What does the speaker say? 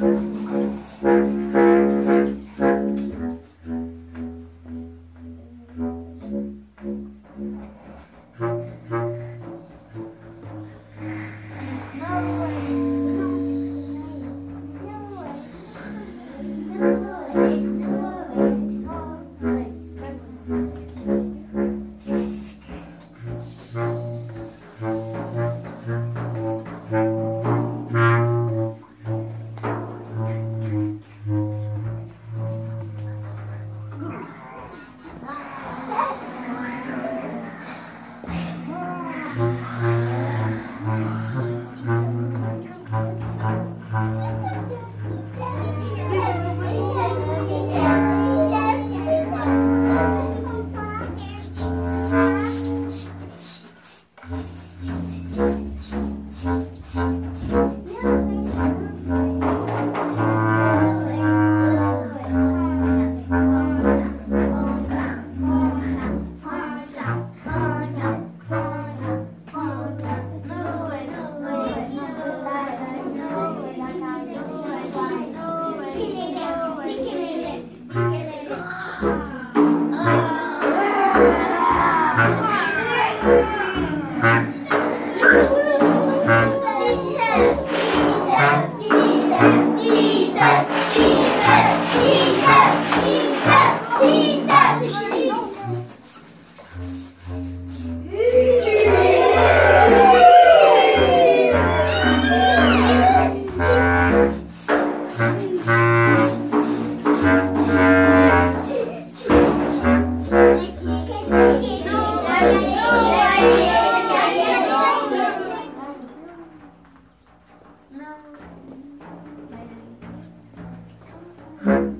Mm-hmm. Dad, Dad. Mm-hmm.